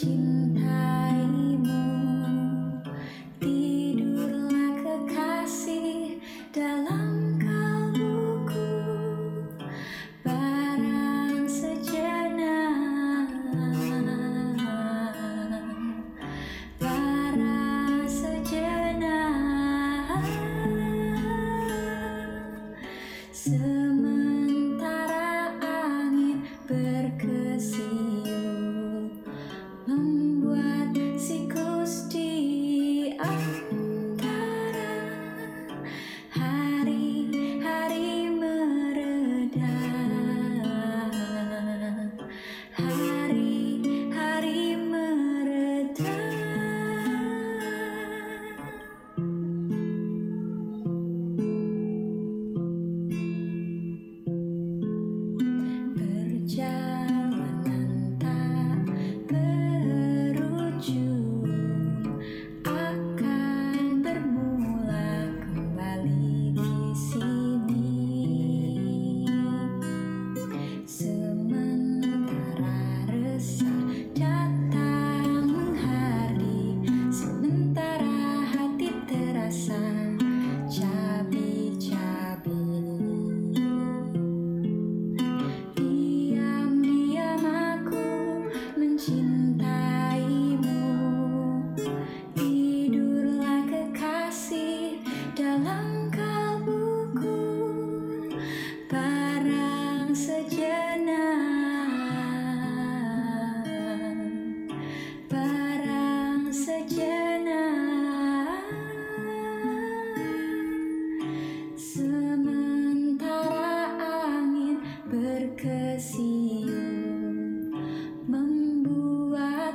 Cintaimu Tidurlah kekasih dalam kalbuku. Barang sejenak Barang sejenak Sementara angin berkesih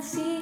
see.